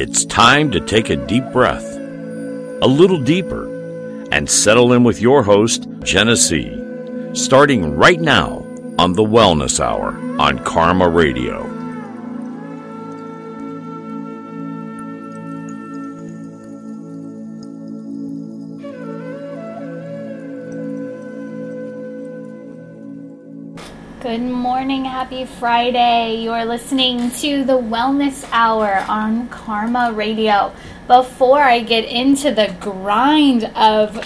It's time to take a deep breath, a little deeper, and settle in with your host, C. Starting right now on the Wellness Hour on Karma Radio. Friday. You're listening to the Wellness Hour on Karma Radio. Before I get into the grind of,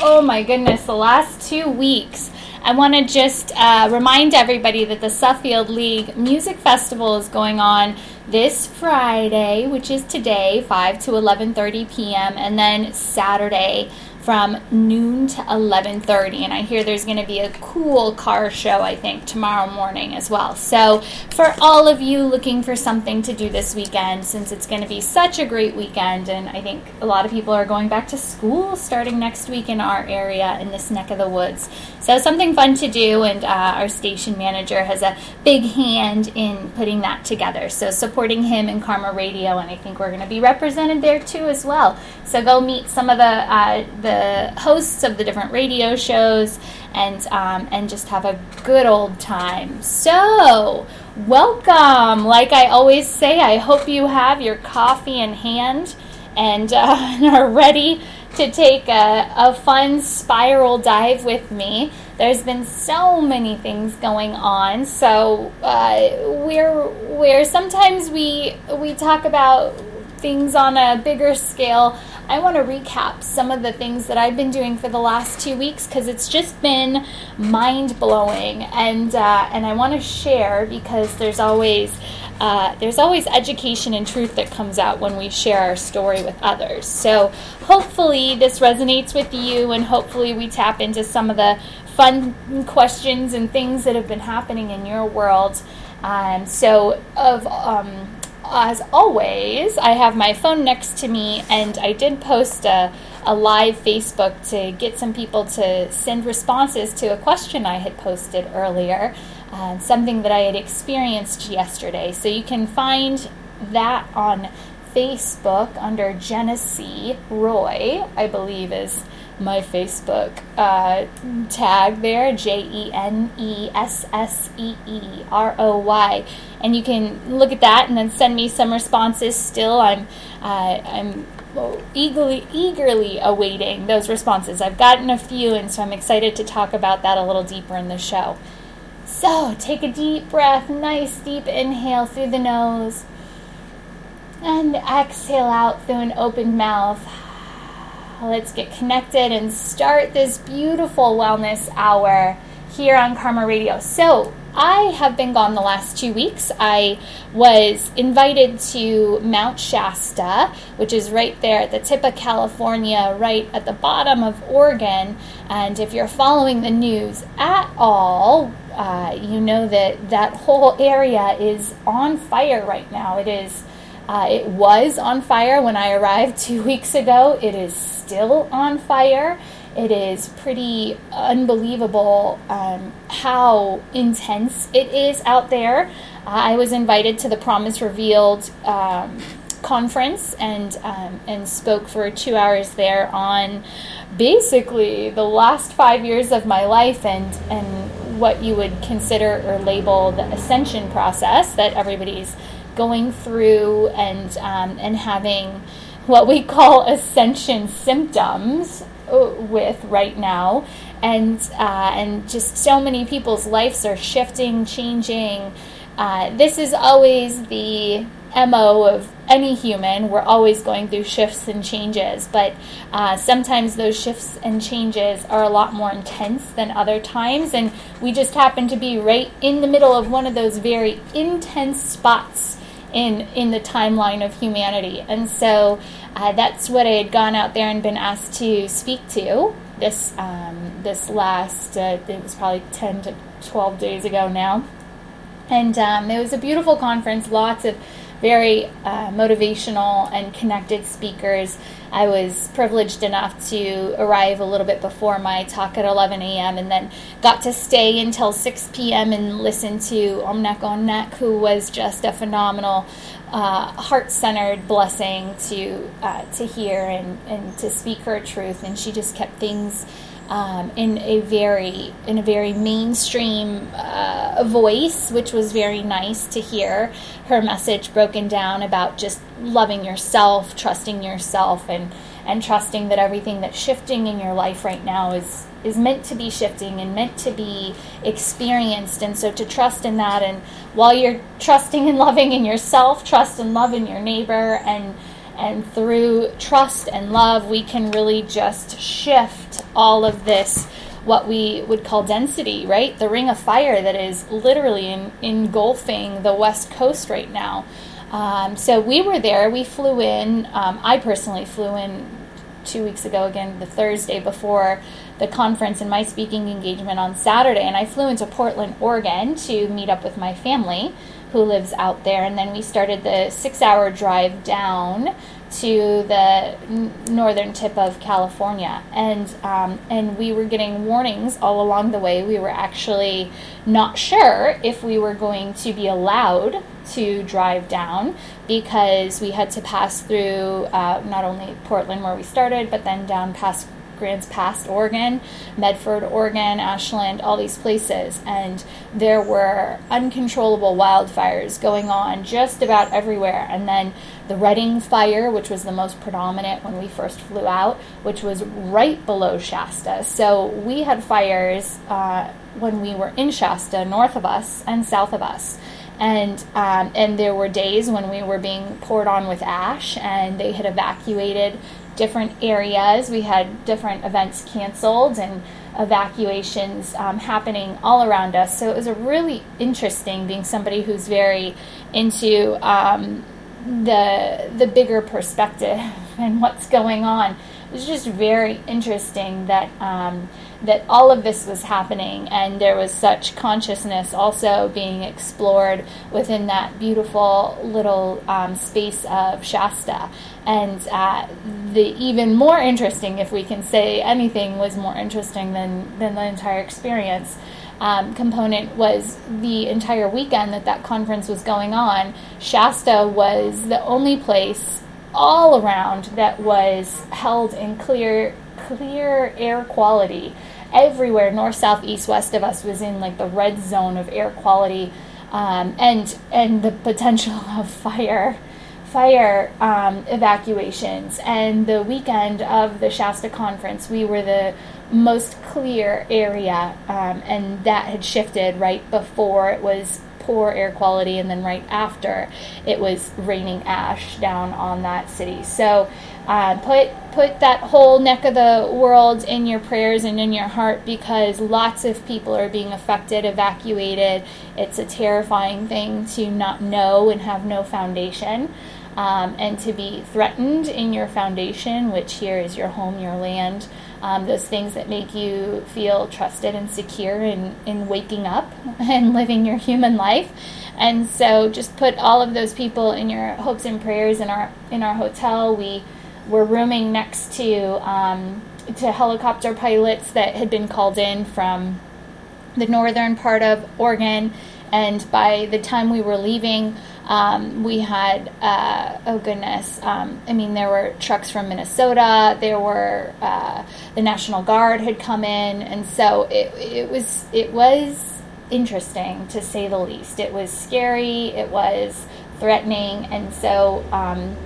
oh my goodness, the last two weeks, I want to just uh, remind everybody that the Suffield League Music Festival is going on this Friday, which is today, 5 to 11:30 p.m., and then Saturday, from noon to 11:30 and I hear there's going to be a cool car show I think tomorrow morning as well. So for all of you looking for something to do this weekend since it's going to be such a great weekend and I think a lot of people are going back to school starting next week in our area in this neck of the woods. So something fun to do and uh, our station manager has a big hand in putting that together. So supporting him in Karma Radio and I think we're going to be represented there too as well. So go meet some of the uh, the hosts of the different radio shows and um, and just have a good old time. So, welcome. Like I always say, I hope you have your coffee in hand and, uh, and are ready to take a, a fun spiral dive with me. There's been so many things going on, so uh, we're where sometimes we we talk about things on a bigger scale I want to recap some of the things that I've been doing for the last two weeks because it's just been mind blowing, and uh, and I want to share because there's always uh, there's always education and truth that comes out when we share our story with others. So hopefully this resonates with you, and hopefully we tap into some of the fun questions and things that have been happening in your world. Um, so of um, as always, I have my phone next to me, and I did post a, a live Facebook to get some people to send responses to a question I had posted earlier, uh, something that I had experienced yesterday. So you can find that on Facebook under Jenessee Roy, I believe is my Facebook uh, tag there, J E N E S S E E R O Y, and you can look at that and then send me some responses. Still, I'm uh, I'm eagerly eagerly awaiting those responses. I've gotten a few, and so I'm excited to talk about that a little deeper in the show. So take a deep breath, nice deep inhale through the nose, and exhale out through an open mouth. Let's get connected and start this beautiful wellness hour here on Karma Radio. So, I have been gone the last two weeks. I was invited to Mount Shasta, which is right there at the tip of California, right at the bottom of Oregon. And if you're following the news at all, uh, you know that that whole area is on fire right now. It is. Uh, it was on fire when I arrived two weeks ago. It is still on fire. It is pretty unbelievable um, how intense it is out there. Uh, I was invited to the Promise Revealed um, conference and um, and spoke for two hours there on basically the last five years of my life and and what you would consider or label the ascension process that everybody's going through and um, and having what we call ascension symptoms uh, with right now, and uh, and just so many people's lives are shifting, changing. Uh, this is always the mo of any human. We're always going through shifts and changes, but uh, sometimes those shifts and changes are a lot more intense than other times, and we just happen to be right in the middle of one of those very intense spots in in the timeline of humanity. And so uh, that's what I had gone out there and been asked to speak to this um, this last. Uh, it was probably ten to twelve days ago now, and um, it was a beautiful conference. Lots of very uh, motivational and connected speakers. I was privileged enough to arrive a little bit before my talk at 11 a.m. and then got to stay until 6 p.m. and listen to Omnec Onec, who was just a phenomenal, uh, heart-centered blessing to uh, to hear and, and to speak her truth. And she just kept things um, in a very in a very mainstream uh, voice, which was very nice to hear her message broken down about just loving yourself, trusting yourself, and and trusting that everything that's shifting in your life right now is is meant to be shifting and meant to be experienced. And so to trust in that and while you're trusting and loving in yourself trust and love in your neighbor and and through trust and love, we can really just shift all of this, what we would call density, right? The ring of fire that is literally in, engulfing the West Coast right now. Um, so we were there. We flew in. Um, I personally flew in two weeks ago, again, the Thursday before the conference and my speaking engagement on Saturday. And I flew into Portland, Oregon to meet up with my family who lives out there. And then we started the six hour drive down to the northern tip of California, and um, and we were getting warnings all along the way. We were actually not sure if we were going to be allowed to drive down because we had to pass through uh, not only Portland where we started, but then down past Grants Pass, Oregon, Medford, Oregon, Ashland, all these places. And there were uncontrollable wildfires going on just about everywhere. And then the Redding fire, which was the most predominant when we first flew out, which was right below Shasta. So we had fires uh, when we were in Shasta, north of us and south of us and um, and there were days when we were being poured on with ash, and they had evacuated different areas. We had different events canceled and evacuations um, happening all around us. So it was a really interesting being somebody who's very into um, the the bigger perspective and what's going on. It was just very interesting that um, that all of this was happening, and there was such consciousness also being explored within that beautiful little um, space of Shasta. And uh, the even more interesting, if we can say anything was more interesting than, than the entire experience, um, component was the entire weekend that that conference was going on. Shasta was the only place all around that was held in clear clear air quality everywhere, north, south, east, west of us was in like the red zone of air quality, um, and and the potential of fire, fire um, evacuations. And the weekend of the Shasta conference, we were the most clear area, um, and that had shifted right before it was poor air quality, and then right after it was raining ash down on that city. So uh, put put that whole neck of the world in your prayers and in your heart because lots of people are being affected, evacuated. It's a terrifying thing to not know and have no foundation. Um, and to be threatened in your foundation, which here is your home, your land, um, those things that make you feel trusted and secure in, in waking up and living your human life. And so just put all of those people in your hopes and prayers in our in our hotel. We were rooming next to um, to helicopter pilots that had been called in from the northern part of Oregon, and by the time we were leaving, um, we had uh, oh goodness, um, I mean there were trucks from Minnesota, there were uh, the National Guard had come in, and so it it was it was interesting to say the least. It was scary, it was threatening, and so. Um,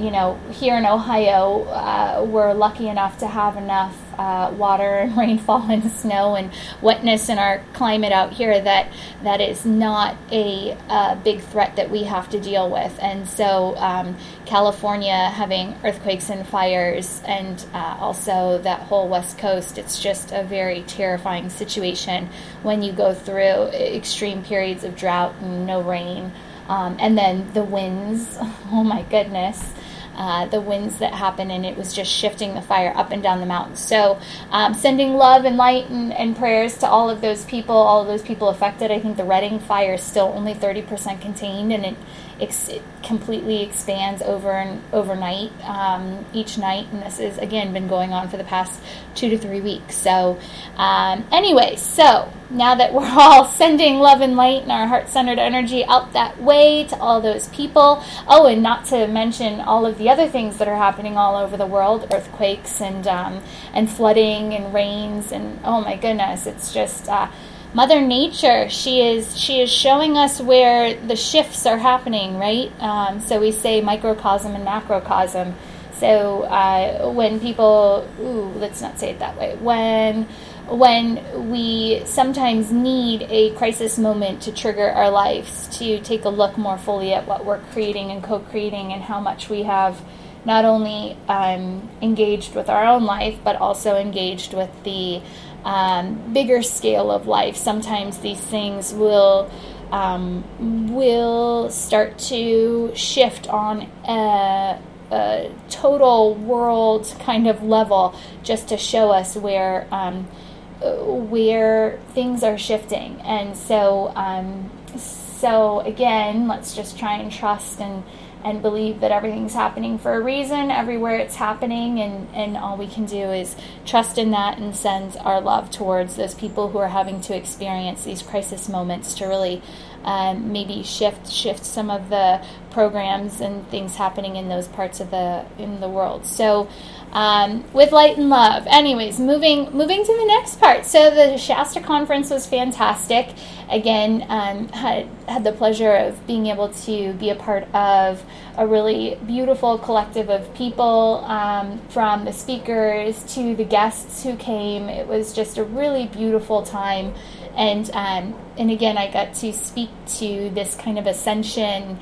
you know, here in Ohio, uh, we're lucky enough to have enough uh, water and rainfall and snow and wetness in our climate out here that that is not a, a big threat that we have to deal with. And so, um, California having earthquakes and fires, and uh, also that whole West Coast, it's just a very terrifying situation when you go through extreme periods of drought and no rain. Um, and then the winds, oh my goodness. Uh, the winds that happen, and it was just shifting the fire up and down the mountain. So, um, sending love and light and, and, prayers to all of those people, all of those people affected. I think the Redding fire is still only 30% contained, and it ex- completely expands over and overnight um, each night, and this has again been going on for the past two to three weeks. So, um, anyway, so now that we're all sending love and light and our heart centered energy out that way to all those people. Oh, and not to mention all of the other things that are happening all over the world earthquakes and, um, and flooding and rains. And oh my goodness, it's just. Uh, Mother Nature, she is she is showing us where the shifts are happening, right? Um, so we say microcosm and macrocosm. So uh, when people, ooh, let's not say it that way. When when we sometimes need a crisis moment to trigger our lives to take a look more fully at what we're creating and co-creating and how much we have not only um, engaged with our own life but also engaged with the um, bigger scale of life, sometimes these things will um, will start to shift on a, a, total world kind of level, just to show us where um, where things are shifting. And so, um, so again, let's just try and trust and and believe that everything's happening for a reason everywhere it's happening and, and all we can do is trust in that and send our love towards those people who are having to experience these crisis moments to really um, maybe shift shift some of the programs and things happening in those parts of the in the world. So um, with light and love. Anyways, moving moving to the next part. So the Shasta conference was fantastic. Again, um, had had the pleasure of being able to be a part of a really beautiful collective of people, um, from the speakers to the guests who came. It was just a really beautiful time, and um, and again, I got to speak to this kind of ascension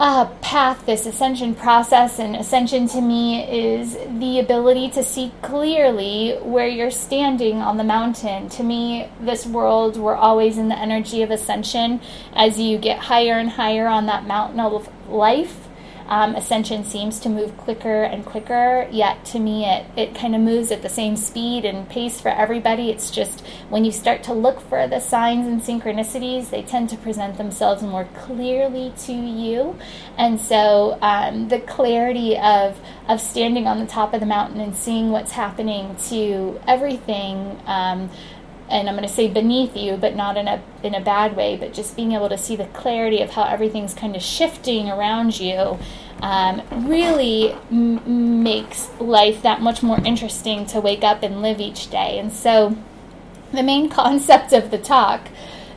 uh, path, this ascension process, and ascension to me is the ability to see clearly where you're standing on the mountain. To me, this world, we're always in the energy of ascension. As you get higher and higher on that mountain of life, um, ascension seems to move quicker and quicker, yet to me it, it kind of moves at the same speed and pace for everybody. It's just when you start to look for the signs and synchronicities, they tend to present themselves more clearly to you. And so um, the clarity of, of standing on the top of the mountain and seeing what's happening to everything. Um, and I'm going to say beneath you, but not in a in a bad way, but just being able to see the clarity of how everything's kind of shifting around you um, really m- makes life that much more interesting to wake up and live each day. And so, the main concept of the talk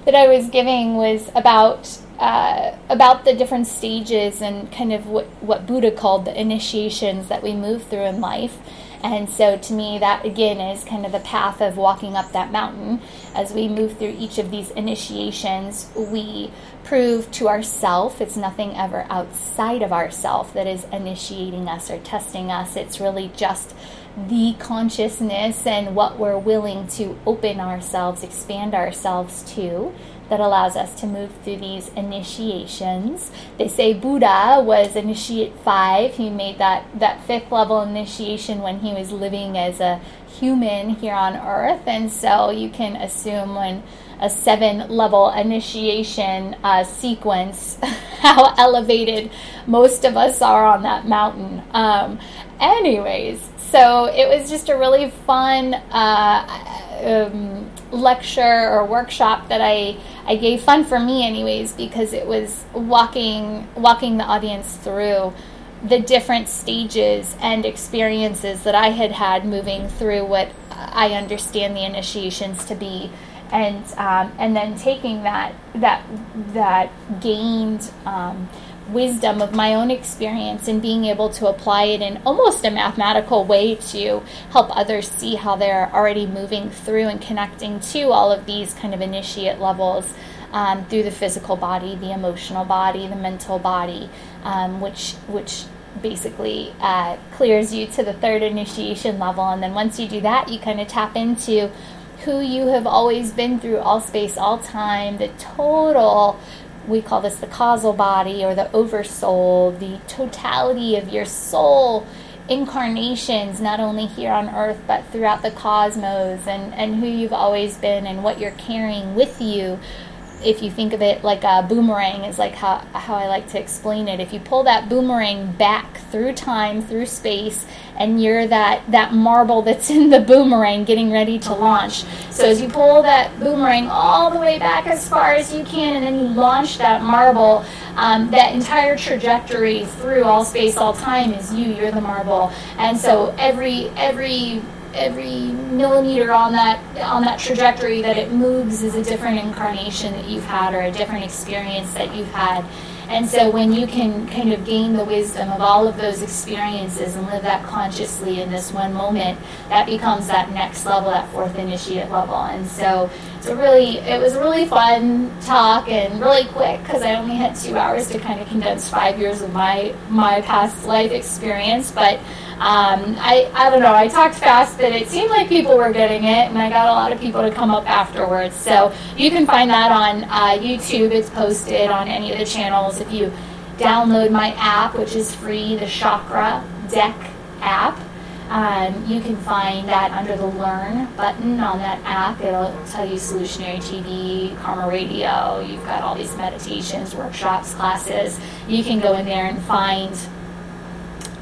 that I was giving was about uh, about the different stages and kind of what, what Buddha called the initiations that we move through in life. And so, to me, that again is kind of the path of walking up that mountain. As we move through each of these initiations, we prove to ourself it's nothing ever outside of ourself that is initiating us or testing us. It's really just the consciousness and what we're willing to open ourselves, expand ourselves to that allows us to move through these initiations. They say Buddha was initiate five. He made that, that fifth level initiation when he was living as a human here on earth. And so you can assume when a seven level initiation uh, sequence how elevated most of us are on that mountain. Um, anyways, so it was just a really fun uh, um, lecture or workshop that I, I gave fun for me anyways because it was walking walking the audience through the different stages and experiences that I had had moving through what I understand the initiations to be. And um, and then taking that that that gained um, wisdom of my own experience and being able to apply it in almost a mathematical way to help others see how they're already moving through and connecting to all of these kind of initiate levels um, through the physical body, the emotional body, the mental body, um, which which basically uh, clears you to the third initiation level. And then once you do that, you kind of tap into who you have always been through all space, all time, the total we call this the causal body or the oversoul, the totality of your soul incarnations, not only here on earth, but throughout the cosmos, and, and who you've always been and what you're carrying with you if you think of it like a boomerang is like how, how I like to explain it. If you pull that boomerang back through time, through space, and you're that, that marble that's in the boomerang getting ready to launch. So as you pull that boomerang all the way back as far as you can, and then you launch that marble, um, that entire trajectory through all space, all time is you. You're the marble, and so every every every millimeter on that on that trajectory that it moves is a different incarnation that you've had or a different experience that you've had. And so when you can kind of gain the wisdom of all of those experiences and live that consciously in this one moment, that becomes that next level, that fourth initiate level. And so it's a really it was a really fun talk and really quick because I only had two hours to kind of condense five years of my my past life experience, but um, I, I don't know, I talked fast, but it seemed like people were getting it, and I got a lot of people to come up afterwards. So you can find that on uh, YouTube. It's posted on any of the channels. If you download my app, which is free, the Chakra Deck app, um, you can find that under the Learn button on that app. It'll tell you Solutionary TV, Karma Radio. You've got all these meditations, workshops, classes. You can go in there and find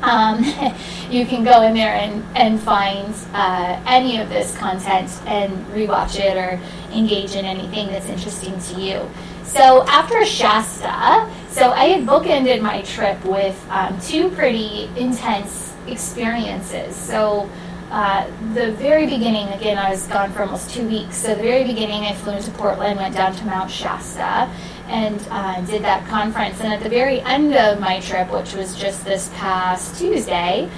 um, you can go in there and, and find uh, any of this content and rewatch it or engage in anything that's interesting to you. So after Shasta, so I had bookended my trip with um, two pretty intense experiences. So uh, the very beginning, again, I was gone for almost two weeks. So the very beginning, I flew into Portland, went down to Mount Shasta, and uh, did that conference. And at the very end of my trip, which was just this past Tuesday,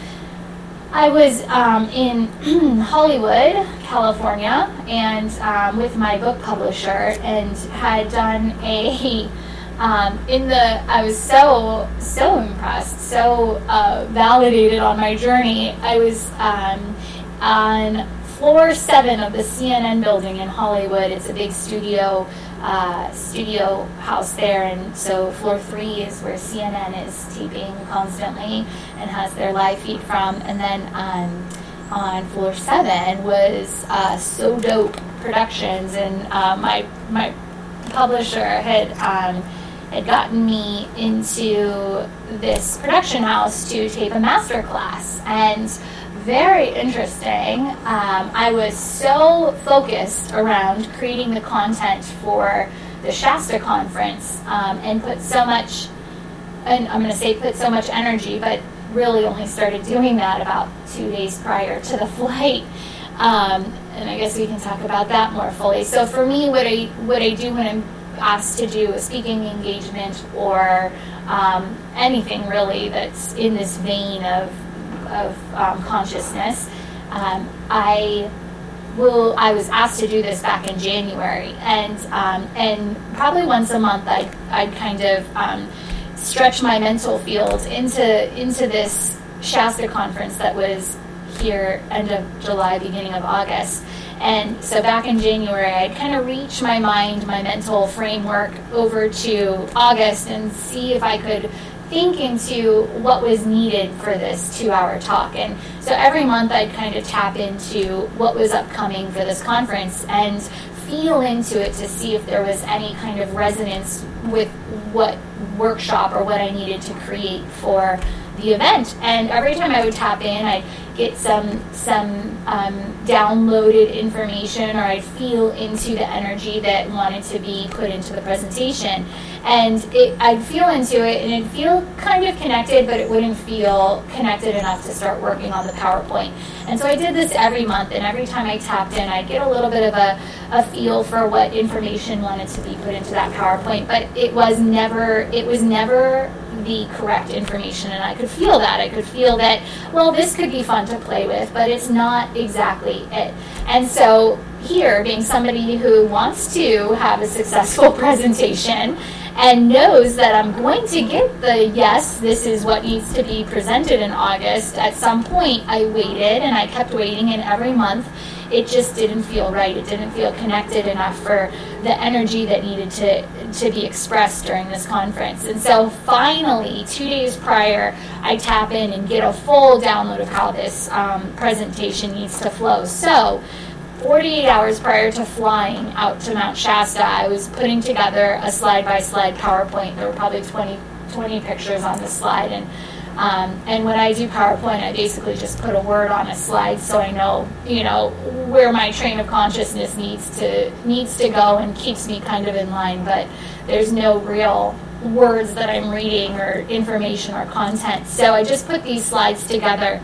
I was um, in Hollywood, California, and um, with my book publisher, and had done a. Um, in the, I was so so impressed, so uh, validated on my journey. I was um, on floor seven of the CNN building in Hollywood. It's a big studio uh, studio house there, and so floor three is where CNN is taping constantly and has their live feed from, and then um, on floor seven was uh, So Dope Productions, and uh, my my publisher had. Um, had gotten me into this production house to tape a master class and very interesting. Um, I was so focused around creating the content for the Shasta conference um, and put so much, and I'm going to say put so much energy, but really only started doing that about two days prior to the flight. Um, and I guess we can talk about that more fully. So for me, what I what I do when I'm asked to do a speaking engagement or um, anything really that's in this vein of of um, consciousness. Um, I will. I was asked to do this back in January, and um, and probably once a month, I I kind of um, stretch my mental field into into this Shasta conference that was here end of July, beginning of August. And so back in January, I'd kind of reach my mind, my mental framework over to August and see if I could think into what was needed for this two hour talk. And so every month I'd kind of tap into what was upcoming for this conference and feel into it to see if there was any kind of resonance with what workshop or what I needed to create for the event. And every time I would tap in, I'd get some some um, downloaded information, or I'd feel into the energy that wanted to be put into the presentation and it, I'd feel into it and it'd feel kind of connected, but it wouldn't feel connected enough to start working on the PowerPoint. And so I did this every month, and every time I tapped in, I'd get a little bit of a, a feel for what information wanted to be put into that PowerPoint, but it was never it was never the correct information and I could feel that. I could feel that, well, this could be fun to play with, but it's not exactly it. And so here, being somebody who wants to have a successful presentation and knows that I'm going to get the yes, this is what needs to be presented in August, at some point I waited and I kept waiting, and every month it just didn't feel right. It didn't feel connected enough for the energy that needed to, to be expressed during this conference. And so finally, two days prior, I tap in and get a full download of how this um, presentation needs to flow. So 48 hours prior to flying out to Mount Shasta, I was putting together a slide by slide PowerPoint. There were probably 20, 20 pictures on the slide. And, um, and when I do PowerPoint, I basically just put a word on a slide so I know, you know, where my train of consciousness needs to needs to go and keeps me kind of in line. But there's no real words that I'm reading or information or content. So I just put these slides together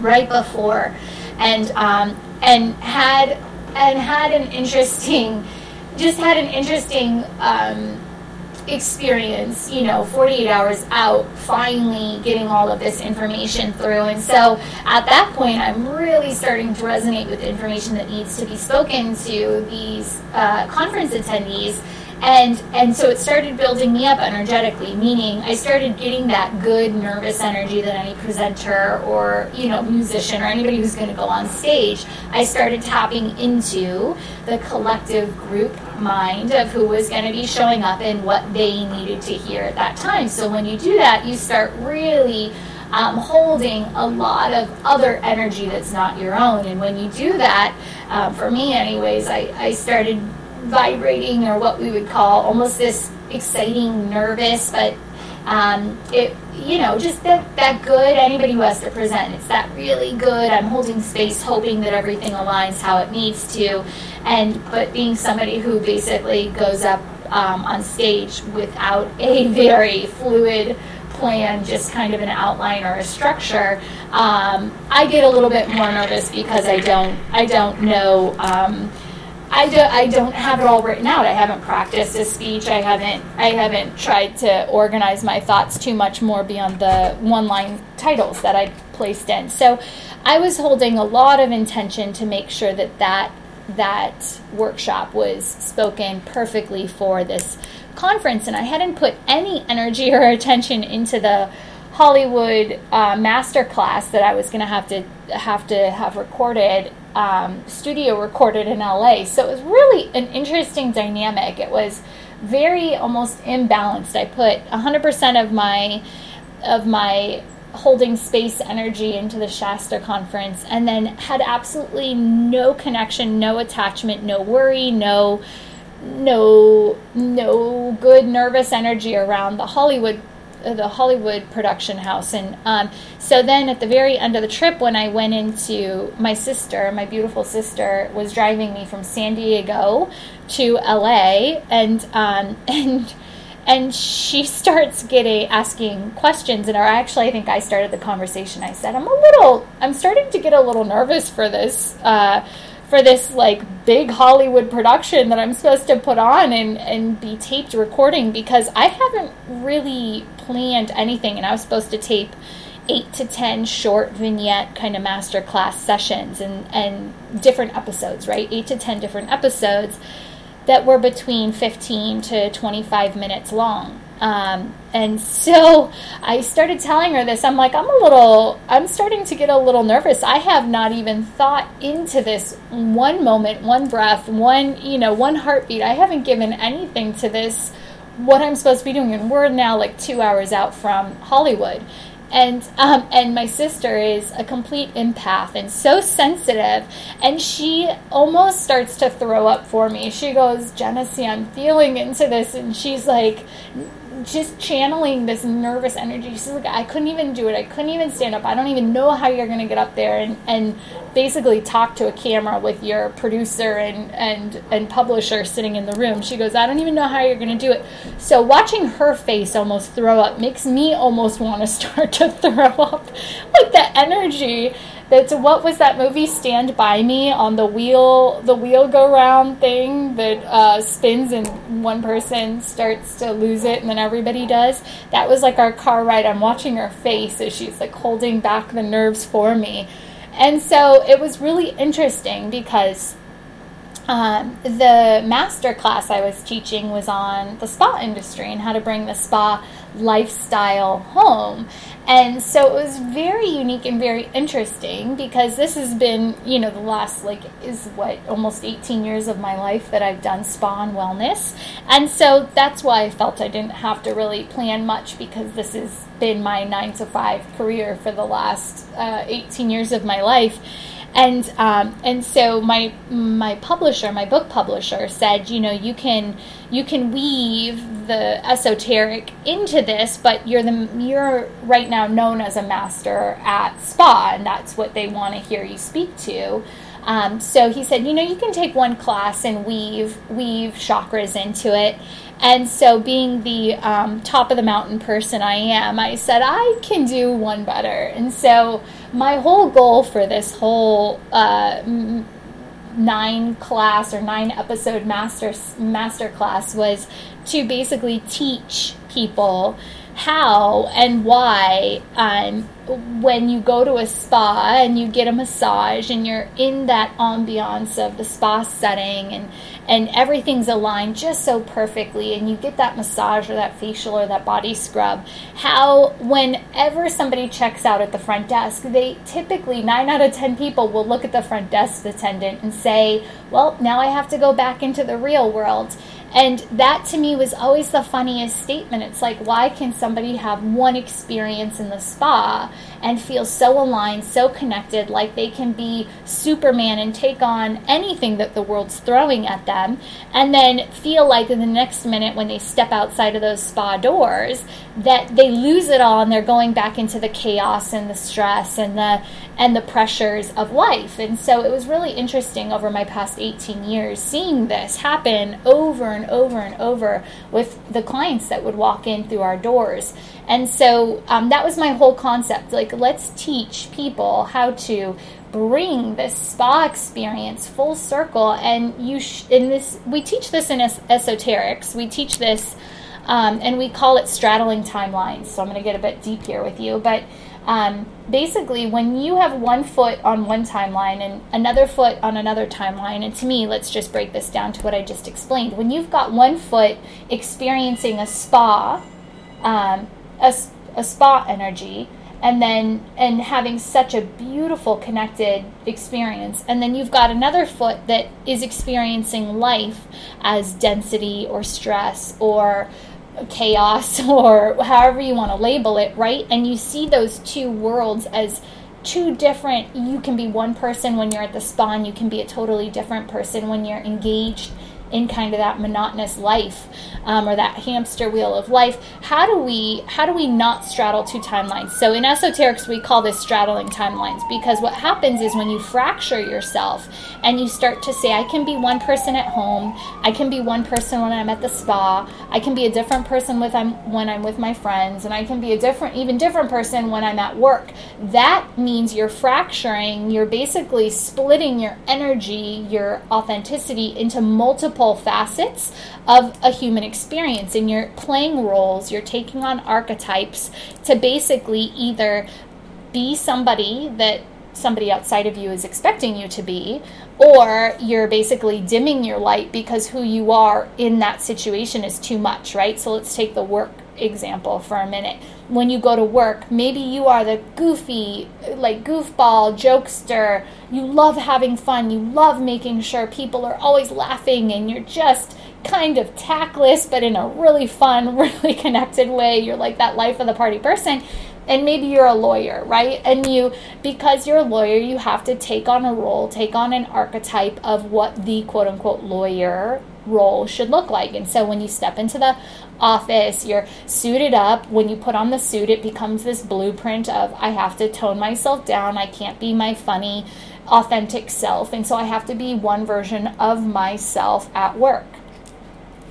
right before, and um, and had and had an interesting, just had an interesting um, experience. You know, 48 hours out, finally getting all of this information through, and so at that point, I'm really starting to resonate with the information that needs to be spoken to these uh, conference attendees and and so it started building me up energetically meaning i started getting that good nervous energy that any presenter or you know musician or anybody who's going to go on stage i started tapping into the collective group mind of who was going to be showing up and what they needed to hear at that time so when you do that you start really um, holding a lot of other energy that's not your own. And when you do that, uh, for me, anyways, I, I started vibrating or what we would call almost this exciting, nervous, but um, it you know just that that good. Anybody who has to present, it's that really good. I'm holding space, hoping that everything aligns how it needs to, and but being somebody who basically goes up um, on stage without a very fluid plan, just kind of an outline or a structure, um, I get a little bit more nervous because I don't I don't know. I, do, I don't have it all written out. I haven't practiced a speech. I haven't I haven't tried to organize my thoughts too much more beyond the one line titles that I placed in. So I was holding a lot of intention to make sure that that that workshop was spoken perfectly for this conference, and I hadn't put any energy or attention into the Hollywood uh, master class that I was going to have to have to have recorded um, studio recorded in LA. So it was really an interesting dynamic. It was very almost imbalanced. I put 100% of my of my holding space energy into the Shasta conference and then had absolutely no connection, no attachment, no worry, no no no good nervous energy around the Hollywood the Hollywood production house. And um, so then at the very end of the trip, when I went into my sister, my beautiful sister, was driving me from San Diego to LA, and um, and and she starts getting asking questions and or actually i think i started the conversation i said i'm a little i'm starting to get a little nervous for this uh, for this like big Hollywood production that I'm supposed to put on and, and be taped recording because I haven't really planned anything and I was supposed to tape eight to ten short vignette kind of master class sessions and, and different episodes, right? Eight to ten different episodes that were between 15 to 25 minutes long. Um, and so I started telling her this. I'm like, I'm a little, I'm starting to get a little nervous. I have not even thought into this one moment, one breath, one, you know, one heartbeat. I haven't given anything to this, what I'm supposed to be doing. And we're now like two hours out from Hollywood and um, and my sister is a complete empath and so sensitive and she almost starts to throw up for me she goes jenessee i'm feeling into this and she's like just channeling this nervous energy. She's like, I couldn't even do it. I couldn't even stand up. I don't even know how you're going to get up there and, and basically talk to a camera with your producer and, and, and publisher sitting in the room. She goes, I don't even know how you're going to do it. So watching her face almost throw up makes me almost want to start to throw up. Like the energy that's what was that movie Stand By Me on the wheel the wheel go round thing that uh, spins and one person starts to lose it and then everybody does. That was like our car ride. I'm watching her face as she's like holding back the nerves for me. And so it was really interesting because um, the master class I was teaching was on the spa industry and how to bring the spa lifestyle home. And so it was very unique and very interesting because this has been, you know, the last, like, is what, almost 18 years of my life that I've done spa and wellness. And so that's why I felt I didn't have to really plan much because this has been my nine to five career for the last uh, 18 years of my life. And um, and so my my publisher, my book publisher, said, you know, you can you can weave the esoteric into this, but you're the you're right now known as a master at spa, and that's what they want to hear you speak to. Um, so he said, you know, you can take one class and weave weave chakras into it. And so, being the um, top of the mountain person I am, I said I can do one better. And so, my whole goal for this whole uh, nine class or nine episode master master class was to basically teach people how and why um, when you go to a spa and you get a massage and you're in that ambiance of the spa setting and and everything's aligned just so perfectly and you get that massage or that facial or that body scrub how whenever somebody checks out at the front desk they typically 9 out of 10 people will look at the front desk attendant and say well now i have to go back into the real world and that to me was always the funniest statement. It's like, why can somebody have one experience in the spa and feel so aligned, so connected, like they can be Superman and take on anything that the world's throwing at them, and then feel like in the next minute when they step outside of those spa doors that they lose it all and they're going back into the chaos and the stress and the and the pressures of life. And so it was really interesting over my past 18 years seeing this happen over and over and over with the clients that would walk in through our doors. And so um, that was my whole concept. Like, let's teach people how to bring this spa experience full circle. And you, sh- in this, we teach this in es- esoterics. We teach this, um, and we call it straddling timelines. So I'm going to get a bit deep here with you, but um, basically, when you have one foot on one timeline and another foot on another timeline, and to me, let's just break this down to what I just explained. When you've got one foot experiencing a spa, um, a, a spa energy, and then and having such a beautiful connected experience and then you've got another foot that is experiencing life as density or stress or chaos or however you want to label it, right? And you see those two worlds as two different you can be one person when you're at the spa and you can be a totally different person when you're engaged in kind of that monotonous life um, or that hamster wheel of life how do we how do we not straddle two timelines? So in esoterics we call this straddling timelines because what happens is when you fracture yourself and you start to say i can be one person at home i can be one person when i'm at the spa i can be a different person with I'm, when i'm with my friends and i can be a different even different person when i'm at work that means you're fracturing you're basically splitting your energy your authenticity into multiple multiple facets of a human experience and you're playing roles, you're taking on archetypes to basically either be somebody that somebody outside of you is expecting you to be, or you're basically dimming your light because who you are in that situation is too much, right? So let's take the work example for a minute. When you go to work, maybe you are the goofy, like goofball, jokester. You love having fun. You love making sure people are always laughing and you're just kind of tactless, but in a really fun, really connected way. You're like that life of the party person. And maybe you're a lawyer, right? And you, because you're a lawyer, you have to take on a role, take on an archetype of what the quote unquote lawyer role should look like. And so when you step into the office, you're suited up. When you put on the suit, it becomes this blueprint of I have to tone myself down. I can't be my funny, authentic self. And so I have to be one version of myself at work.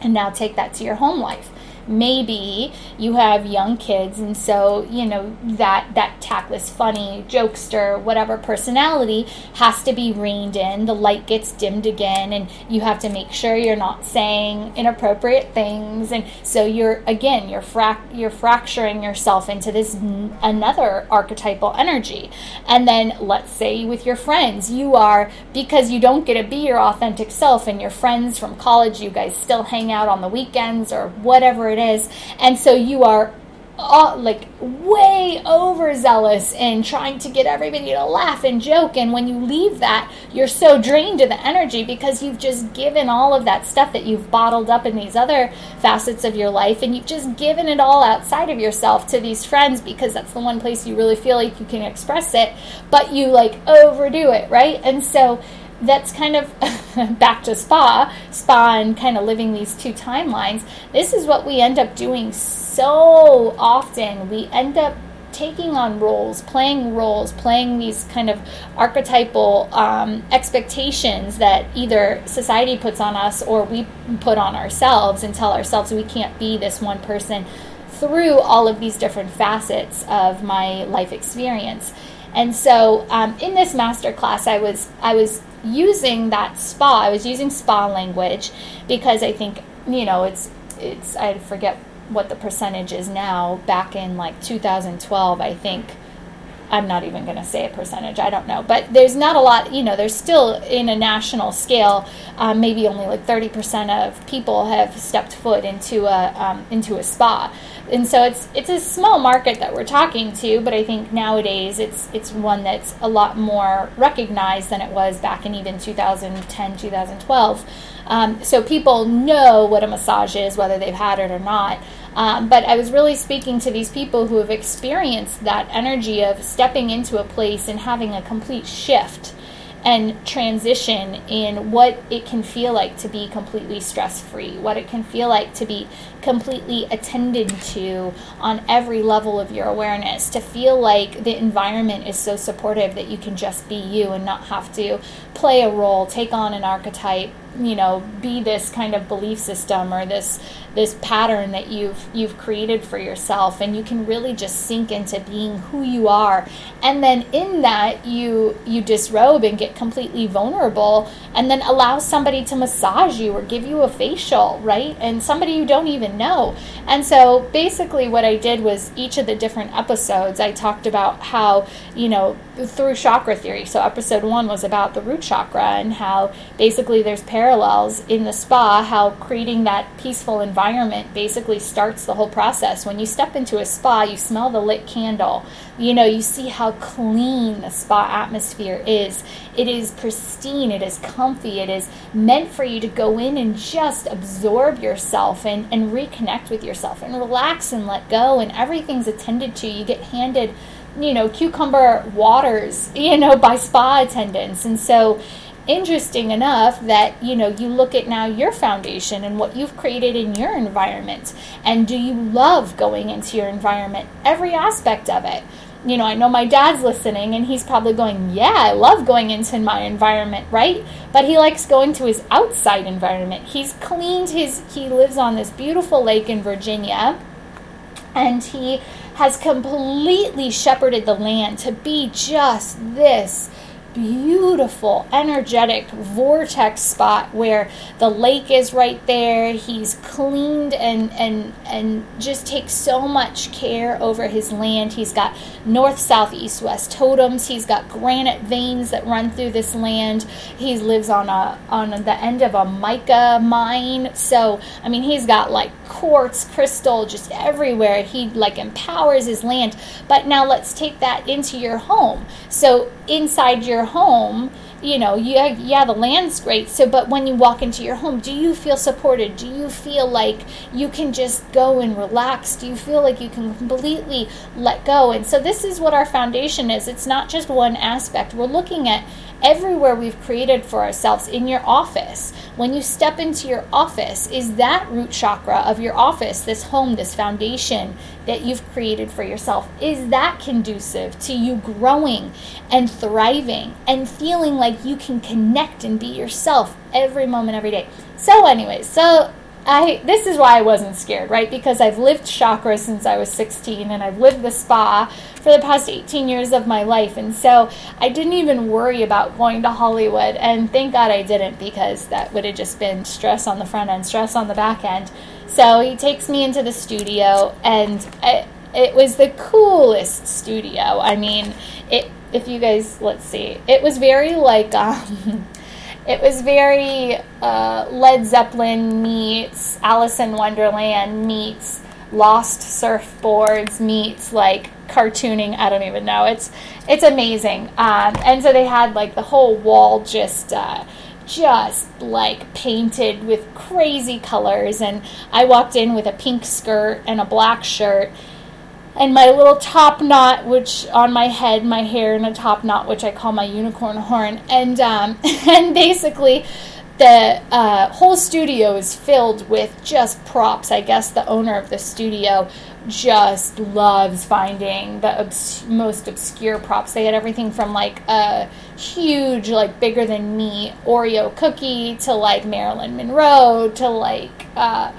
And now take that to your home life maybe you have young kids and so you know that that tactless funny jokester whatever personality has to be reined in. The light gets dimmed again and you have to make sure you're not saying inappropriate things. And so you're again you're frac- you're fracturing yourself into this n- another archetypal energy. And then let's say with your friends you are because you don't get to be your authentic self and your friends from college you guys still hang out on the weekends or whatever it it is. And so you are uh, like way overzealous in trying to get everybody to laugh and joke. And when you leave that you're so drained of the energy because you've just given all of that stuff that you've bottled up in these other facets of your life. And you've just given it all outside of yourself to these friends because that's the one place you really feel like you can express it. But you like overdo it right? And so that's kind of back to spa, spa and kind of living these two timelines. This is what we end up doing so often. We end up taking on roles, playing roles, playing these kind of archetypal um, expectations that either society puts on us or we put on ourselves and tell ourselves we can't be this one person through all of these different facets of my life experience. And so, um, in this master class, I was I was using that spa. I was using spa language because I think you know it's it's I forget what the percentage is now. Back in like 2012, I think I'm not even going to say a percentage. I don't know, but there's not a lot. You know, there's still in a national scale, um, maybe only like 30% of people have stepped foot into a um, into a spa, and so it's it's a small market that we're talking to. But I think nowadays it's it's one that's a lot more recognized than it was back in even 2010, 2012. Um, so people know what a massage is, whether they've had it or not. Um, but I was really speaking to these people who have experienced that energy of stepping into a place and having a complete shift and transition in what it can feel like to be completely stress free, what it can feel like to be completely attended to on every level of your awareness, to feel like the environment is so supportive that you can just be you and not have to play a role, take on an archetype, you know, be this kind of belief system or this this pattern that you've you've created for yourself. And you can really just sink into being who you are. And then in that you you disrobe and get completely vulnerable and then allow somebody to massage you or give you a facial right? And somebody you don't even know. And so basically what I did was each of the different episodes I talked about how you know through chakra theory. So episode 1 was about the root chakra and how basically there's parallels in the spa how creating that peaceful environment basically starts the whole process. When you step into a spa, you smell the lit candle. You know, you see how clean the spa atmosphere is. It is pristine, it is comfy, it is meant for you to go in and just absorb yourself and, and reconnect with yourself and relax and let go, and everything's attended to. You get handed, you know, cucumber waters, you know, by spa attendants. And so, interesting enough that you know you look at now your foundation and what you've created in your environment. And do you love going into your environment? Every aspect of it. You know i know my dad's listening and he's probably going yeah i love going into my environment right? But he likes going to his outside environment. He's cleaned his he lives on this beautiful lake in virginia. And he has completely shepherded the land to be just this beautiful, energetic vortex spot where the lake is right there. He's cleaned and and and just takes so much care over his land. He's got north, south, east, west totems. He's got granite veins that run through this land. He lives on a on the end of a mica mine. So I mean, he's got like quartz crystal just everywhere. He like empowers his land. But now let's take that into your home. So inside your home, you know, yeah, yeah, the land's great. So, but when you walk into your home, do you feel supported? Do you feel like you can just go and relax? Do you feel like you can completely let go? And so, this is what our foundation is. It's not just one aspect. We're looking at everywhere we've created for ourselves in your office. When you step into your office, is that root chakra of your office, this home, this foundation that you've created for yourself, is that conducive to you growing and thriving and feeling like you can connect and be yourself every moment, every day? So, anyways, so I this is why I wasn't scared, right? Because I've lived chakra since I was 16 and I've lived the spa for the past 18 years of my life. And so I didn't even worry about going to Hollywood and thank God I didn't because that would have just been stress on the front end, stress on the back end. So he takes me into the studio and it, it was the coolest studio. I mean, it if you guys let's see. It was very like um it was very uh, Led Zeppelin meets Alice in Wonderland meets lost surfboards meets like cartooning. I don't even know. It's it's amazing. Um, and so they had like the whole wall just. Uh, just like painted with crazy colors and I walked in with a pink skirt and a black shirt and my little top knot, which on my head, my hair in a top knot, which I call my unicorn horn, and um, and basically the uh, whole studio is filled with just props. I guess the owner of the studio just loves finding the obs- most obscure props. They had everything from like a huge, like bigger than me Oreo cookie to like Marilyn Monroe to like. Uh,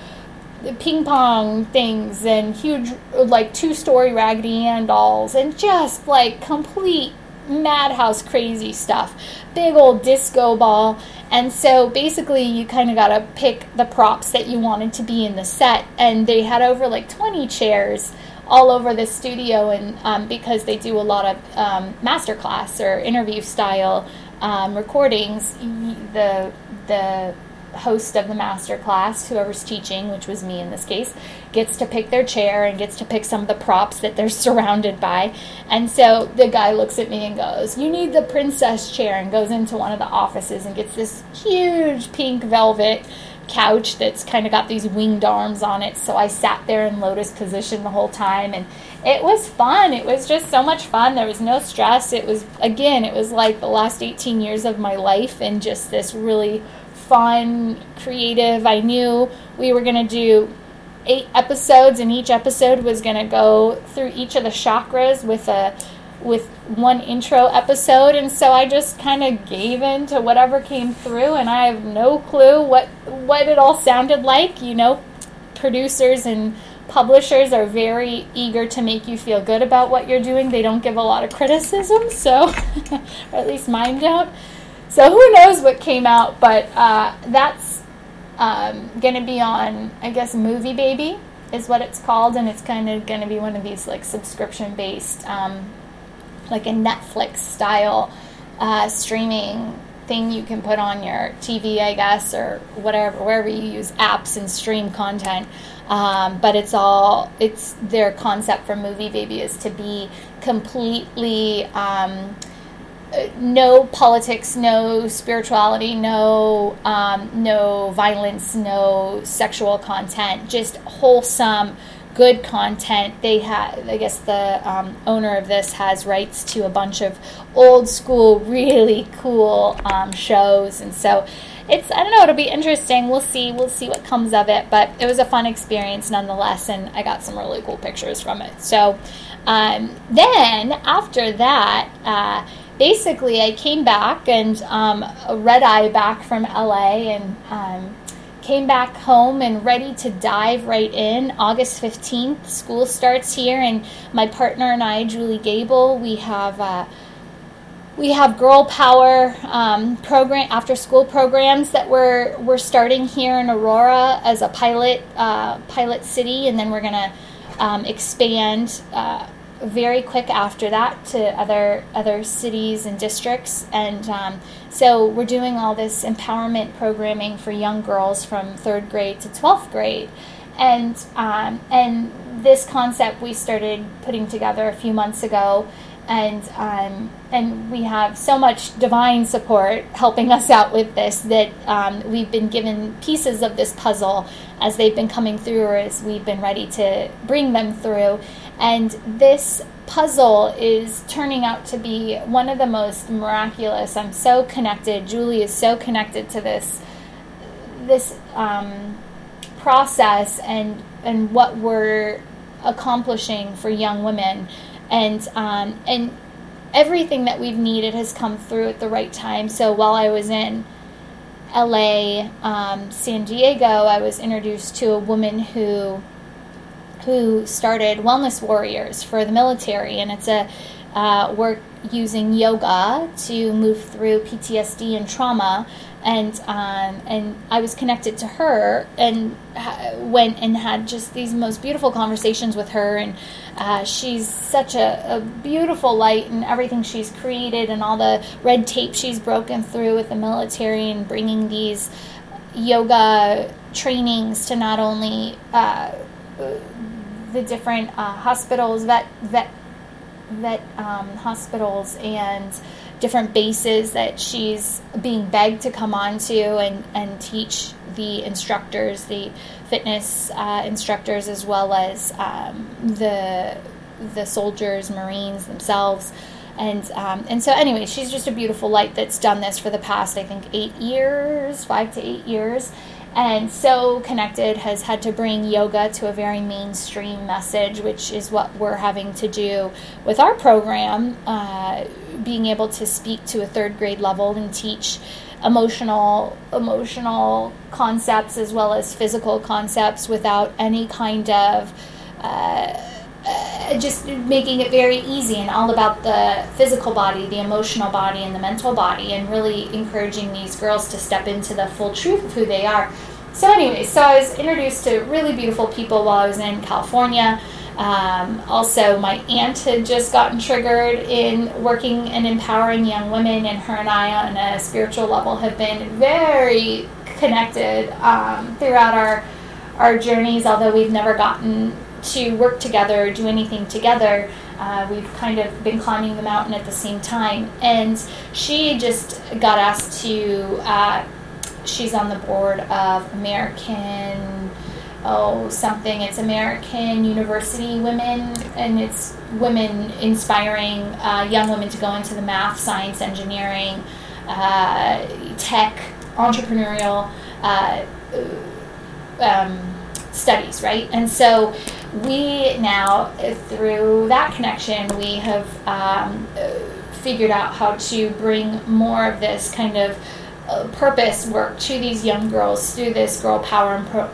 ping pong things and huge, like two story Raggedy Ann dolls and just like complete madhouse crazy stuff. Big old disco ball. And so basically, you kind of got to pick the props that you wanted to be in the set. And they had over like 20 chairs all over the studio. And um, because they do a lot of um, masterclass or interview style um, recordings, the the host of the master class, whoever's teaching, which was me in this case, gets to pick their chair and gets to pick some of the props that they're surrounded by. And so the guy looks at me and goes, You need the princess chair, and goes into one of the offices and gets this huge pink velvet couch that's kind of got these winged arms on it. So I sat there in lotus position the whole time and it was fun. It was just so much fun. There was no stress. It was, again, it was like the last 18 years of my life and just this really fun, creative. I knew we were going to do eight episodes, and each episode was going to go through each of the chakras with a with one intro episode. And so I just kind of gave in to whatever came through and I have no clue what what it all sounded like you know? Producers and publishers are very eager to make you feel good about what you're doing. They don't give a lot of criticism so or at least mine don't so who knows what came out, but uh, that's um, going to be on, I guess, Movie Baby is what it's called, and it's kind of going to be one of these like subscription based, um, like a Netflix style uh, streaming thing you can put on your TV, I guess, or whatever, wherever you use apps and stream content. Um, but it's all, it's their concept for Movie Baby is to be completely. Um, no politics, no spirituality, no um, no violence, no sexual content, just wholesome, good content. They have, I guess, the um, owner of this has rights to a bunch of old school, really cool um, shows, and so it's I don't know. It'll be interesting. We'll see. We'll see what comes of it. But it was a fun experience nonetheless, and I got some really cool pictures from it. So um, then after that. Uh, basically, I came back and um, red eye back from LA and um, came back home and ready to dive right in. August 15th, school starts here, and my partner and I, Julie Gable, we have. Uh, we have girl power um, program after school programs that we're we're starting here in Aurora as a pilot uh, pilot city, and then we're gonna um, expand uh, very quick after that to other other cities and districts. And um, so we're doing all this empowerment programming for young girls from third grade to 12th grade. And um, and this concept we started putting together a few months ago. And um, and we have so much divine support helping us out with this that um, we've been given pieces of this puzzle as they've been coming through or as we've been ready to bring them through and this puzzle is turning out to be one of the most miraculous. I'm so connected. Julie is so connected to this this um, process and and what we're accomplishing for young women, and um, and everything that we've needed has come through at the right time. So while I was in LA, um, San Diego, I was introduced to a woman who who started Wellness Warriors for the military, and it's a uh, work using yoga to move through PTSD and trauma. And um, and I was connected to her and ha- went and had just these most beautiful conversations with her. And uh, she's such a, a beautiful light and everything she's created and all the red tape she's broken through with the military and bringing these yoga trainings to not only uh, the different uh, hospitals, vet vet vet um, hospitals, and different bases that she's being begged to come on to and, and teach the instructors, the fitness uh, instructors, as well as um, the the soldiers, Marines themselves. And um, and so anyway, she's just a beautiful light that's done this for the past I think eight years, five to eight years, and so connected has had to bring yoga to a very mainstream message, which is what we're having to do with our program. Uh, being able to speak to a third grade level and teach emotional emotional concepts as well as physical concepts without any kind of uh, just making it very easy and all about the physical body, the emotional body, and the mental body, and really encouraging these girls to step into the full truth of who they are. So, anyway, so I was introduced to really beautiful people while I was in California. Um, also, my aunt had just gotten triggered in working and empowering young women, and her and I, on a spiritual level, have been very connected um, throughout our our journeys. Although we've never gotten to work together do anything together. Uh, we've kind of been climbing the mountain at the same time. And she just got asked to, uh, she's on the board of American, oh, something. It's American University Women, and it's women inspiring uh, young women to go into the math, science, engineering, uh, tech, entrepreneurial. Uh, um, studies, right? And so we now, through that connection, we have um, figured out how to bring more of this kind of uh, purpose work to these young girls through this girl power and pro-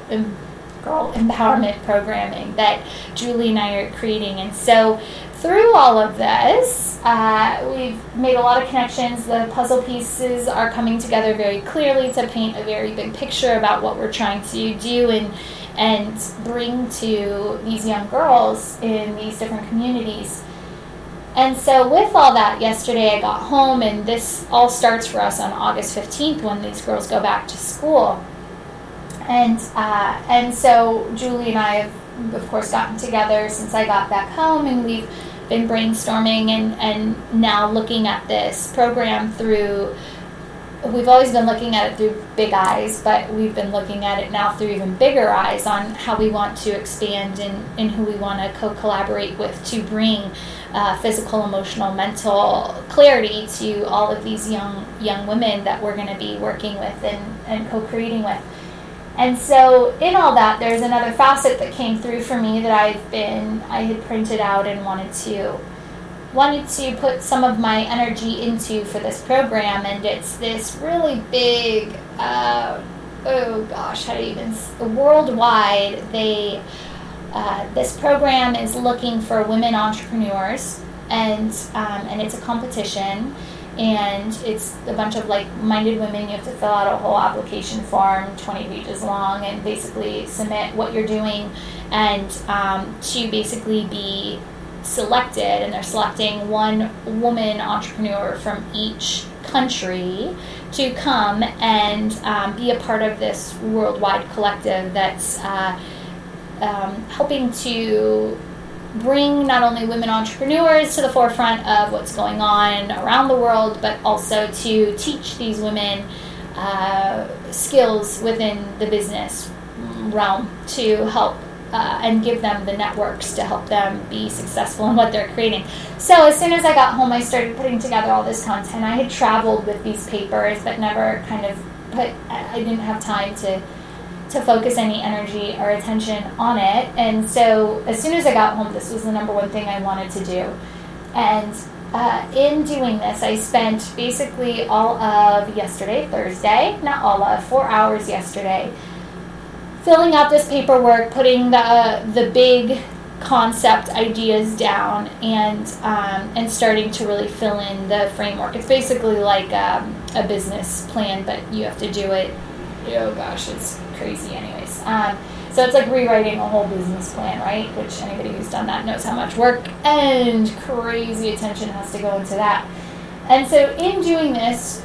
girl empowerment programming that Julie and I are creating. And so through all of this, uh, we've made a lot of connections. The puzzle pieces are coming together very clearly to paint a very big picture about what we're trying to do and and bring to these young girls in these different communities. And so, with all that, yesterday I got home, and this all starts for us on August 15th when these girls go back to school. And, uh, and so, Julie and I have, of course, gotten together since I got back home, and we've been brainstorming and, and now looking at this program through we've always been looking at it through big eyes, but we've been looking at it now through even bigger eyes on how we want to expand and, and who we want to co collaborate with to bring uh, physical, emotional, mental clarity to all of these young young women that we're going to be working with and, and co creating with. And so, in all that, there's another facet that came through for me that I've been, I had printed out and wanted to wanted to put some of my energy into for this program, and it's this really big, uh, oh gosh, how do you even, worldwide, they, uh, this program is looking for women entrepreneurs, and, um, and it's a competition and it's a bunch of like-minded women. You have to fill out a whole application form, 20 pages long, and basically submit what you're doing, and um, to basically be selected, and they're selecting one woman entrepreneur from each country to come and um, be a part of this worldwide collective that's uh, um, helping to bring not only women entrepreneurs to the forefront of what's going on around the world, but also to teach these women uh, skills within the business realm to help uh, and give them the networks to help them be successful in what they're creating. So as soon as I got home, I started putting together all this content. I had traveled with these papers, but never kind of put. I didn't have time to to focus any energy or attention on it. And so as soon as I got home, this was the number one thing I wanted to do. And uh, in doing this, I spent basically all of yesterday, Thursday, not all of, four hours yesterday filling out this paperwork, putting the the big concept ideas down, and um, and starting to really fill in the framework. It's basically like um, a business plan, but you have to do it. Oh gosh, it's crazy. Anyways, um, so it's like rewriting a whole business plan, right? Which anybody who's done that knows how much work and crazy attention has to go into that. And so in doing this,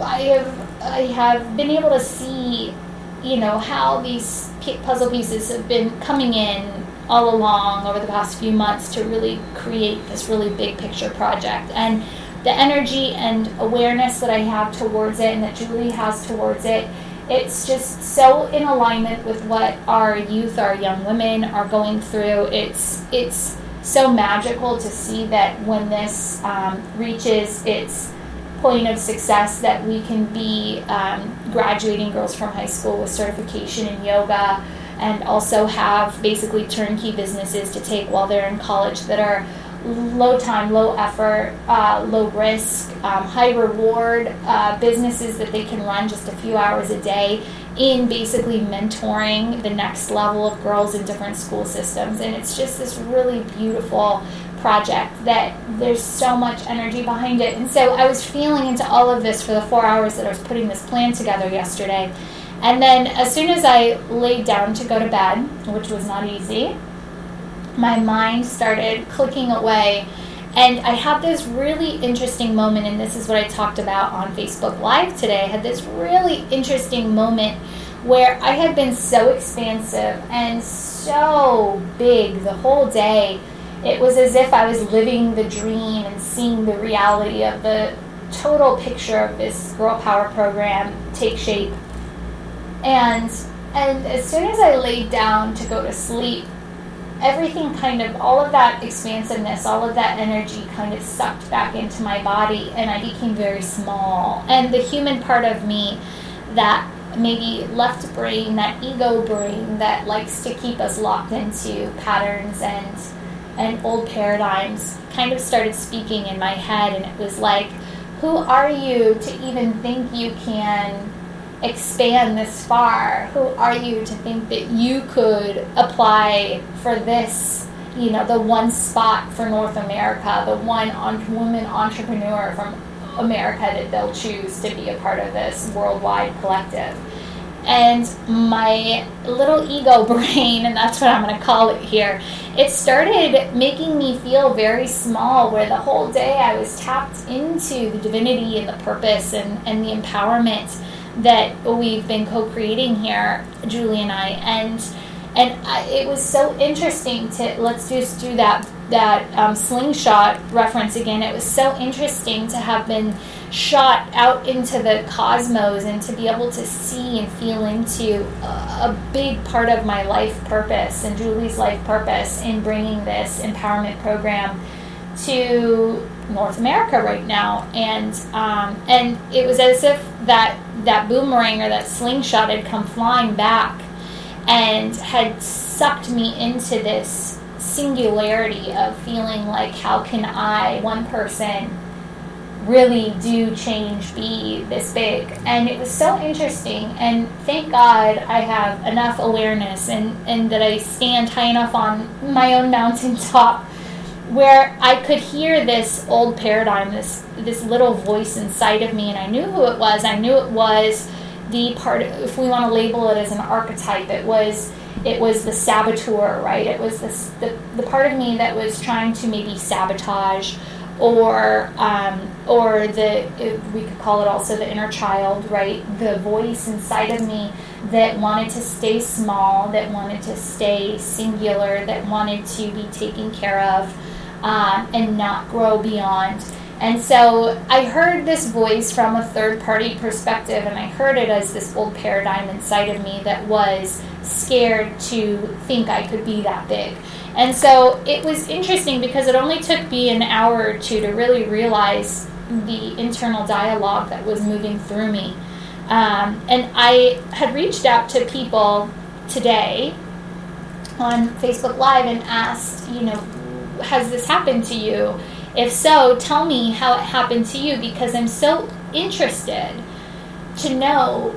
I have I have been able to see you know how these puzzle pieces have been coming in all along over the past few months to really create this really big picture project. And the energy and awareness that I have towards it and that Julie has towards it, it's just so in alignment with what our youth, our young women are going through. It's it's so magical to see that when this um, reaches its point of success that we can be um, graduating girls from high school with certification in yoga and also have basically turnkey businesses to take while they're in college that are low time, low effort, uh, low risk, um, high reward uh, businesses that they can run just a few hours a day in basically mentoring the next level of girls in different school systems. And it's just this really beautiful project that there's so much energy behind it. And so I was feeling into all of this for the four hours that I was putting this plan together yesterday. And then as soon as I laid down to go to bed, which was not easy, my mind started clicking away. And I had this really interesting moment, and this is what I talked about on Facebook Live today. I had this really interesting moment where I had been so expansive and so big the whole day. It was as if I was living the dream and seeing the reality of the total picture of this Girl Power program take shape and and as soon as I laid down to go to sleep, everything kind of all of that expansiveness, all of that energy kind of sucked back into my body and I became very small. And the human part of me that maybe left brain, that ego brain that likes to keep us locked into patterns and and old paradigms kind of started speaking in my head and it was like who are you to even think you can expand this far? Who are you to think that you could apply for this, you know, the one spot for North America, the one on- woman entrepreneur from America that they'll choose to be a part of this worldwide collective? And my little ego brain, and that's what I'm going to call it here, it started making me feel very small. Where the whole day I was tapped into the divinity and the purpose and, and the empowerment that we've been co-creating here, Julie and I, and and I, it was so interesting to let's just do that that um, slingshot reference again. It was so interesting to have been shot out into the cosmos and to be able to see and feel into a, a big part of my life purpose and Julie's life purpose in bringing this empowerment program to North America right now, and um, and it was as if that that boomerang or that slingshot had come flying back and had sucked me into this singularity of feeling like how can I, one person, really do change be this big and it was so interesting and thank god i have enough awareness and, and that i stand high enough on my own mountaintop where I could hear this old paradigm, this this little voice inside of me, and I knew who it was. I knew it was the part. If we want to label it as an archetype, it was it was the saboteur, right? It was this the the part of me that was trying to maybe sabotage, or um, or the we could call it also the inner child, right? The voice inside of me that wanted to stay small, that wanted to stay singular, that wanted to be taken care of um, and not grow beyond. And so I heard this voice from a third party perspective, and I heard it as this old paradigm inside of me that was scared to think I could be that big. And so it was interesting because it only took me an hour or two to really realize the internal dialogue that was moving through me. Um, and I had reached out to people today on Facebook Live and asked, you know, has this happened to you? If so, tell me how it happened to you because I'm so interested to know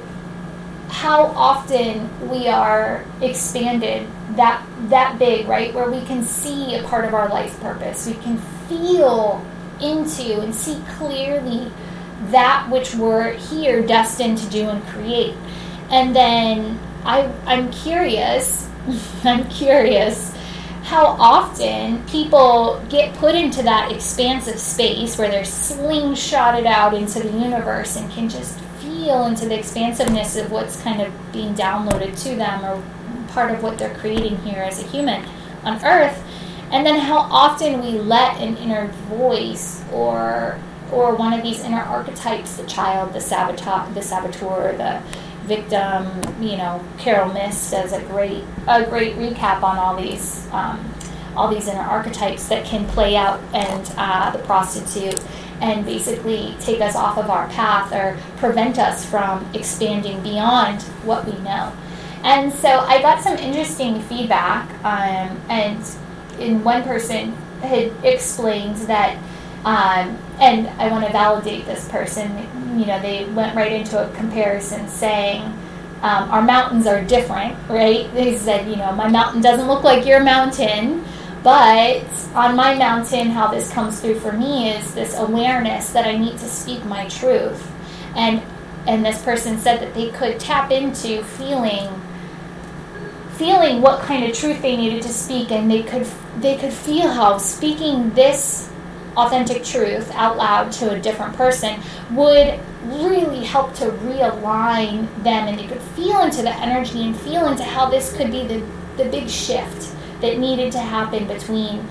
how often we are expanded that that big, right? Where we can see a part of our life purpose. We can feel into and see clearly that which we're here destined to do and create. And then I I'm curious, I'm curious how often people get put into that expansive space where they're slingshotted out into the universe and can just feel into the expansiveness of what's kind of being downloaded to them or part of what they're creating here as a human. on earth and then how often we let an inner voice or or one of these inner archetypes the child the saboteur the saboteur the victim you know Caroline Myss does a great a great recap on all these um, all these inner archetypes that can play out and uh, the prostitute and basically take us off of our path or prevent us from expanding beyond what we know. And so i got some interesting feedback um, and in one person had explained that, um, and I want to validate this person. You know, they went right into a comparison saying. Um, our mountains are different, right? They said, you know, my mountain doesn't look like your mountain, but on my mountain, how this comes through for me is this awareness that I need to speak my truth. And and this person said that they could tap into feeling feeling what kind of truth they needed to speak and they could they could feel how speaking this authentic truth out loud to a different person would really help to realign them and they could feel into the energy and feel into how this could be the, the big shift that needed to happen between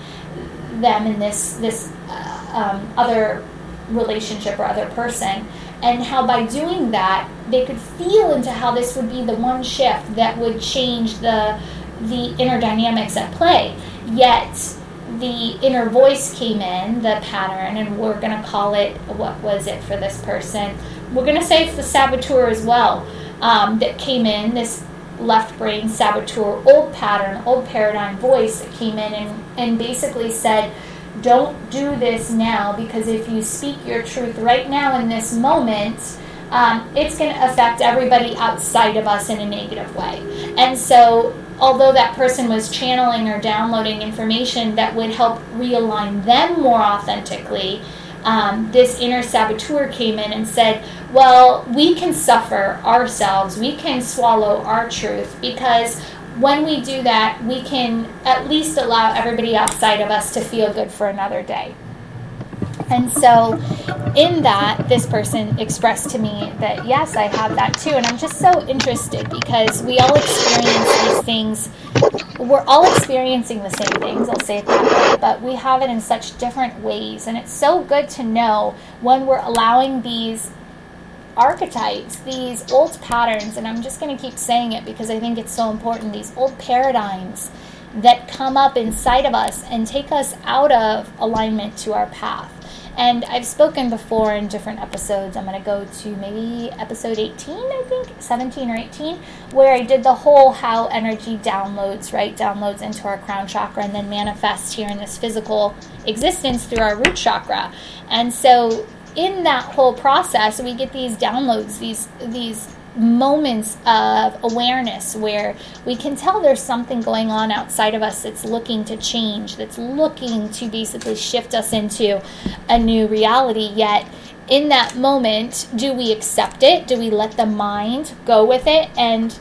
them and this this uh, um, other relationship or other person. And how by doing that they could feel into how this would be the one shift that would change the the inner dynamics at play. Yet the inner voice came in the pattern and we're going to call it what was it for this person? We're going to say it's the saboteur as well um, that came in this left brain saboteur old pattern old paradigm voice that came in and, and basically said don't do this now because if you speak your truth right now in this moment, um, it's going to affect everybody outside of us in a negative way. And so, although that person was channeling or downloading information that would help realign them more authentically, um, this inner saboteur came in and said, Well, we can suffer ourselves, we can swallow our truth because when we do that, we can at least allow everybody outside of us to feel good for another day. And so, in that, this person expressed to me that yes, I have that too. And I'm just so interested because we all experience these things. We're all experiencing the same things, I'll say it that way, but we have it in such different ways. And it's so good to know when we're allowing these archetypes, these old patterns, and I'm just going to keep saying it because I think it's so important, these old paradigms that come up inside of us and take us out of alignment to our path. And I've spoken before in different episodes. I'm going to go to maybe episode 18, I think, 17 or 18, where I did the whole how energy downloads, right? Downloads into our crown chakra and then manifests here in this physical existence through our root chakra. And so in that whole process, we get these downloads, these these moments of awareness where we can tell there's something going on outside of us that's looking to change, that's looking to basically shift us into a new reality. Yet, in that moment, do we accept it? Do we let the mind go with it and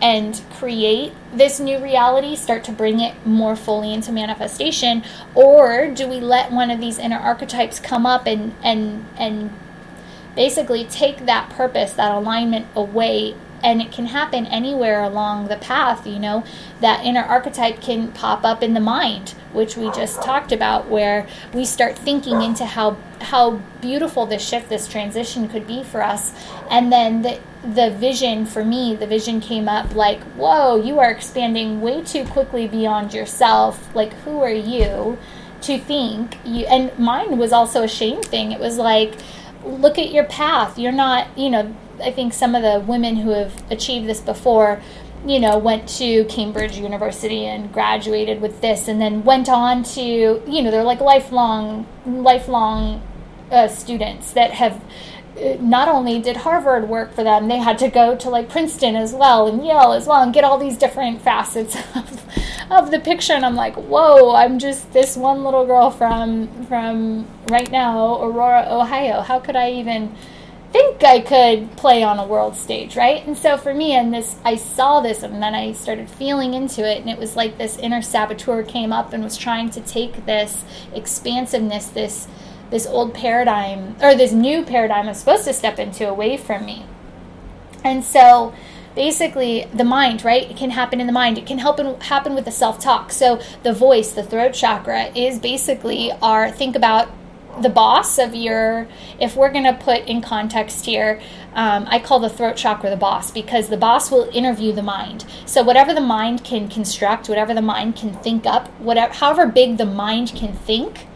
and create this new reality, start to bring it more fully into manifestation, or do we let one of these inner archetypes come up and and and basically take that purpose, that alignment away and it can happen anywhere along the path you know that inner archetype can pop up in the mind which we just talked about where we start thinking into how how beautiful this shift this transition could be for us. And then the the vision for me the vision came up like whoa you are expanding way too quickly beyond yourself. Like who are you to think? You and mine was also a shame thing. It was like look at your path. You're not you know I think some of the women who have achieved this before, you know, went to Cambridge University and graduated with this, and then went on to, you know, they're like lifelong, lifelong uh, students that have not only did Harvard work for them, they had to go to like Princeton as well and Yale as well and get all these different facets of, of the picture. And I'm like, whoa, I'm just this one little girl from from right now, Aurora, Ohio. How could I even think I could play on a world stage, right? And so for me, and this, I saw this, and then I started feeling into it, and it was like this inner saboteur came up and was trying to take this expansiveness, this this old paradigm or this new paradigm I'm supposed to step into away from me. And so basically the mind, right? It can happen in the mind. It can help in, happen with the self talk. So the voice, the throat chakra, is basically our think about the boss of your if we're going to put in context here um, i call the throat chakra the boss because the boss will interview the mind so whatever the mind can construct whatever the mind can think up whatever however big the mind can think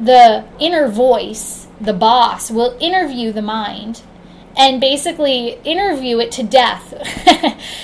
the inner voice the boss will interview the mind and basically interview it to death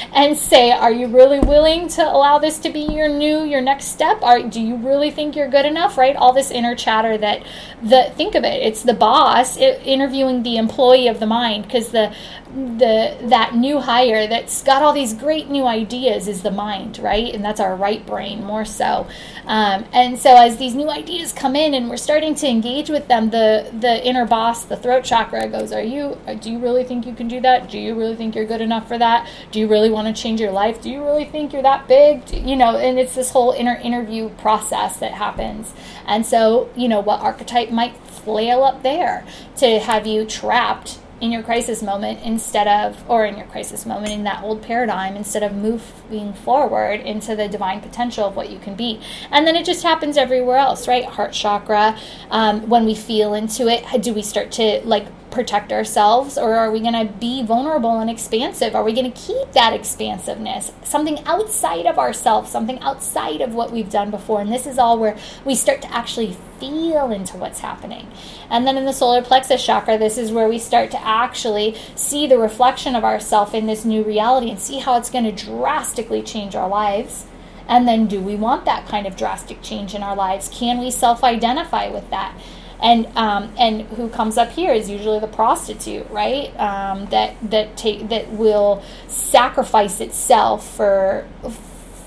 and say, Are you really willing to allow this to be your new, your next step? Are, do you really think you're good enough? Right? All this inner chatter that, the, think of it, it's the boss interviewing the employee of the mind because the, the that new hire that's got all these great new ideas is the mind right? And that's our right brain more so. Um, and so as these new ideas come in and we're starting to engage with them the the inner boss the throat chakra goes are you do you really think you can do that? Do you really think you're good enough for that? Do you really want to change your life? Do you really think you're that big? Do, you know and it's this whole inner interview process that happens. And so you know what archetype might flail up there to have you trapped in your crisis moment instead of, or in your crisis moment in that old paradigm, instead of moving forward into the divine potential of what you can be. And then it just happens everywhere else, right? Heart chakra, um, when we feel into it, do we start to like protect ourselves or are we going to be vulnerable and expansive? Are we going to keep that expansiveness? Something outside of ourselves something outside of what we've done before. And this is all where we start to actually feel into what's happening. And then in the solar plexus chakra this is where we start to actually see the reflection of ourself in this new reality and see how it's going to drastically change our lives. And then do we want that kind of drastic change in our lives? Can we self-identify with that and um, and who comes up here is usually the prostitute, right? Um, that that take that will sacrifice itself for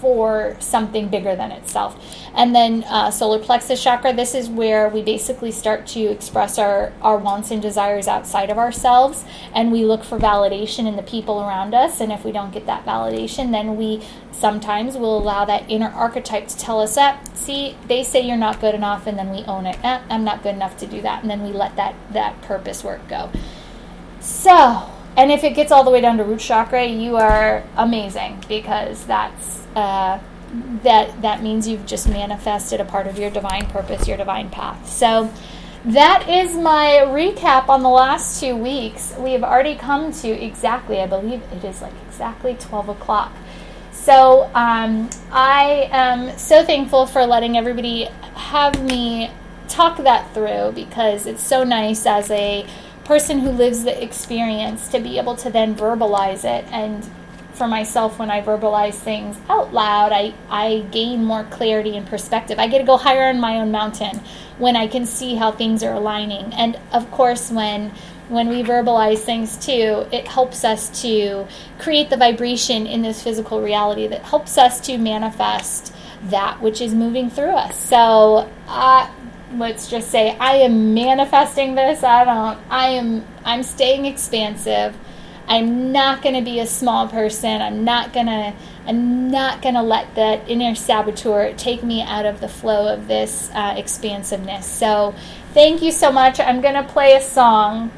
for something bigger than itself. And then uh, solar plexus chakra, this is where we basically start to express our, our wants and desires outside of ourselves. And we look for validation in the people around us. And if we don't get that validation, then we sometimes will allow that inner archetype to tell us that, see, they say you're not good enough. And then we own it. Eh, I'm not good enough to do that. And then we let that, that purpose work go. So, and if it gets all the way down to root chakra, you are amazing because that's. Uh, that that means you've just manifested a part of your divine purpose, your divine path. So that is my recap on the last two weeks. We have already come to exactly, I believe it is like exactly 12 o'clock. So um, I am so thankful for letting everybody have me talk that through because it's so nice as a person who lives the experience to be able to then verbalize it and for myself when I verbalize things out loud, I, I gain more clarity and perspective. I get to go higher on my own mountain when I can see how things are aligning. And of course, when when we verbalize things too, it helps us to create the vibration in this physical reality that helps us to manifest that which is moving through us. So, let's just say I am manifesting this. I don't. I am. I'm staying expansive. I'm not going to be a small person. I'm not going to I'm not going to let that inner saboteur take me out of the flow of this uh, expansiveness. So, thank you so much. I'm going to play a song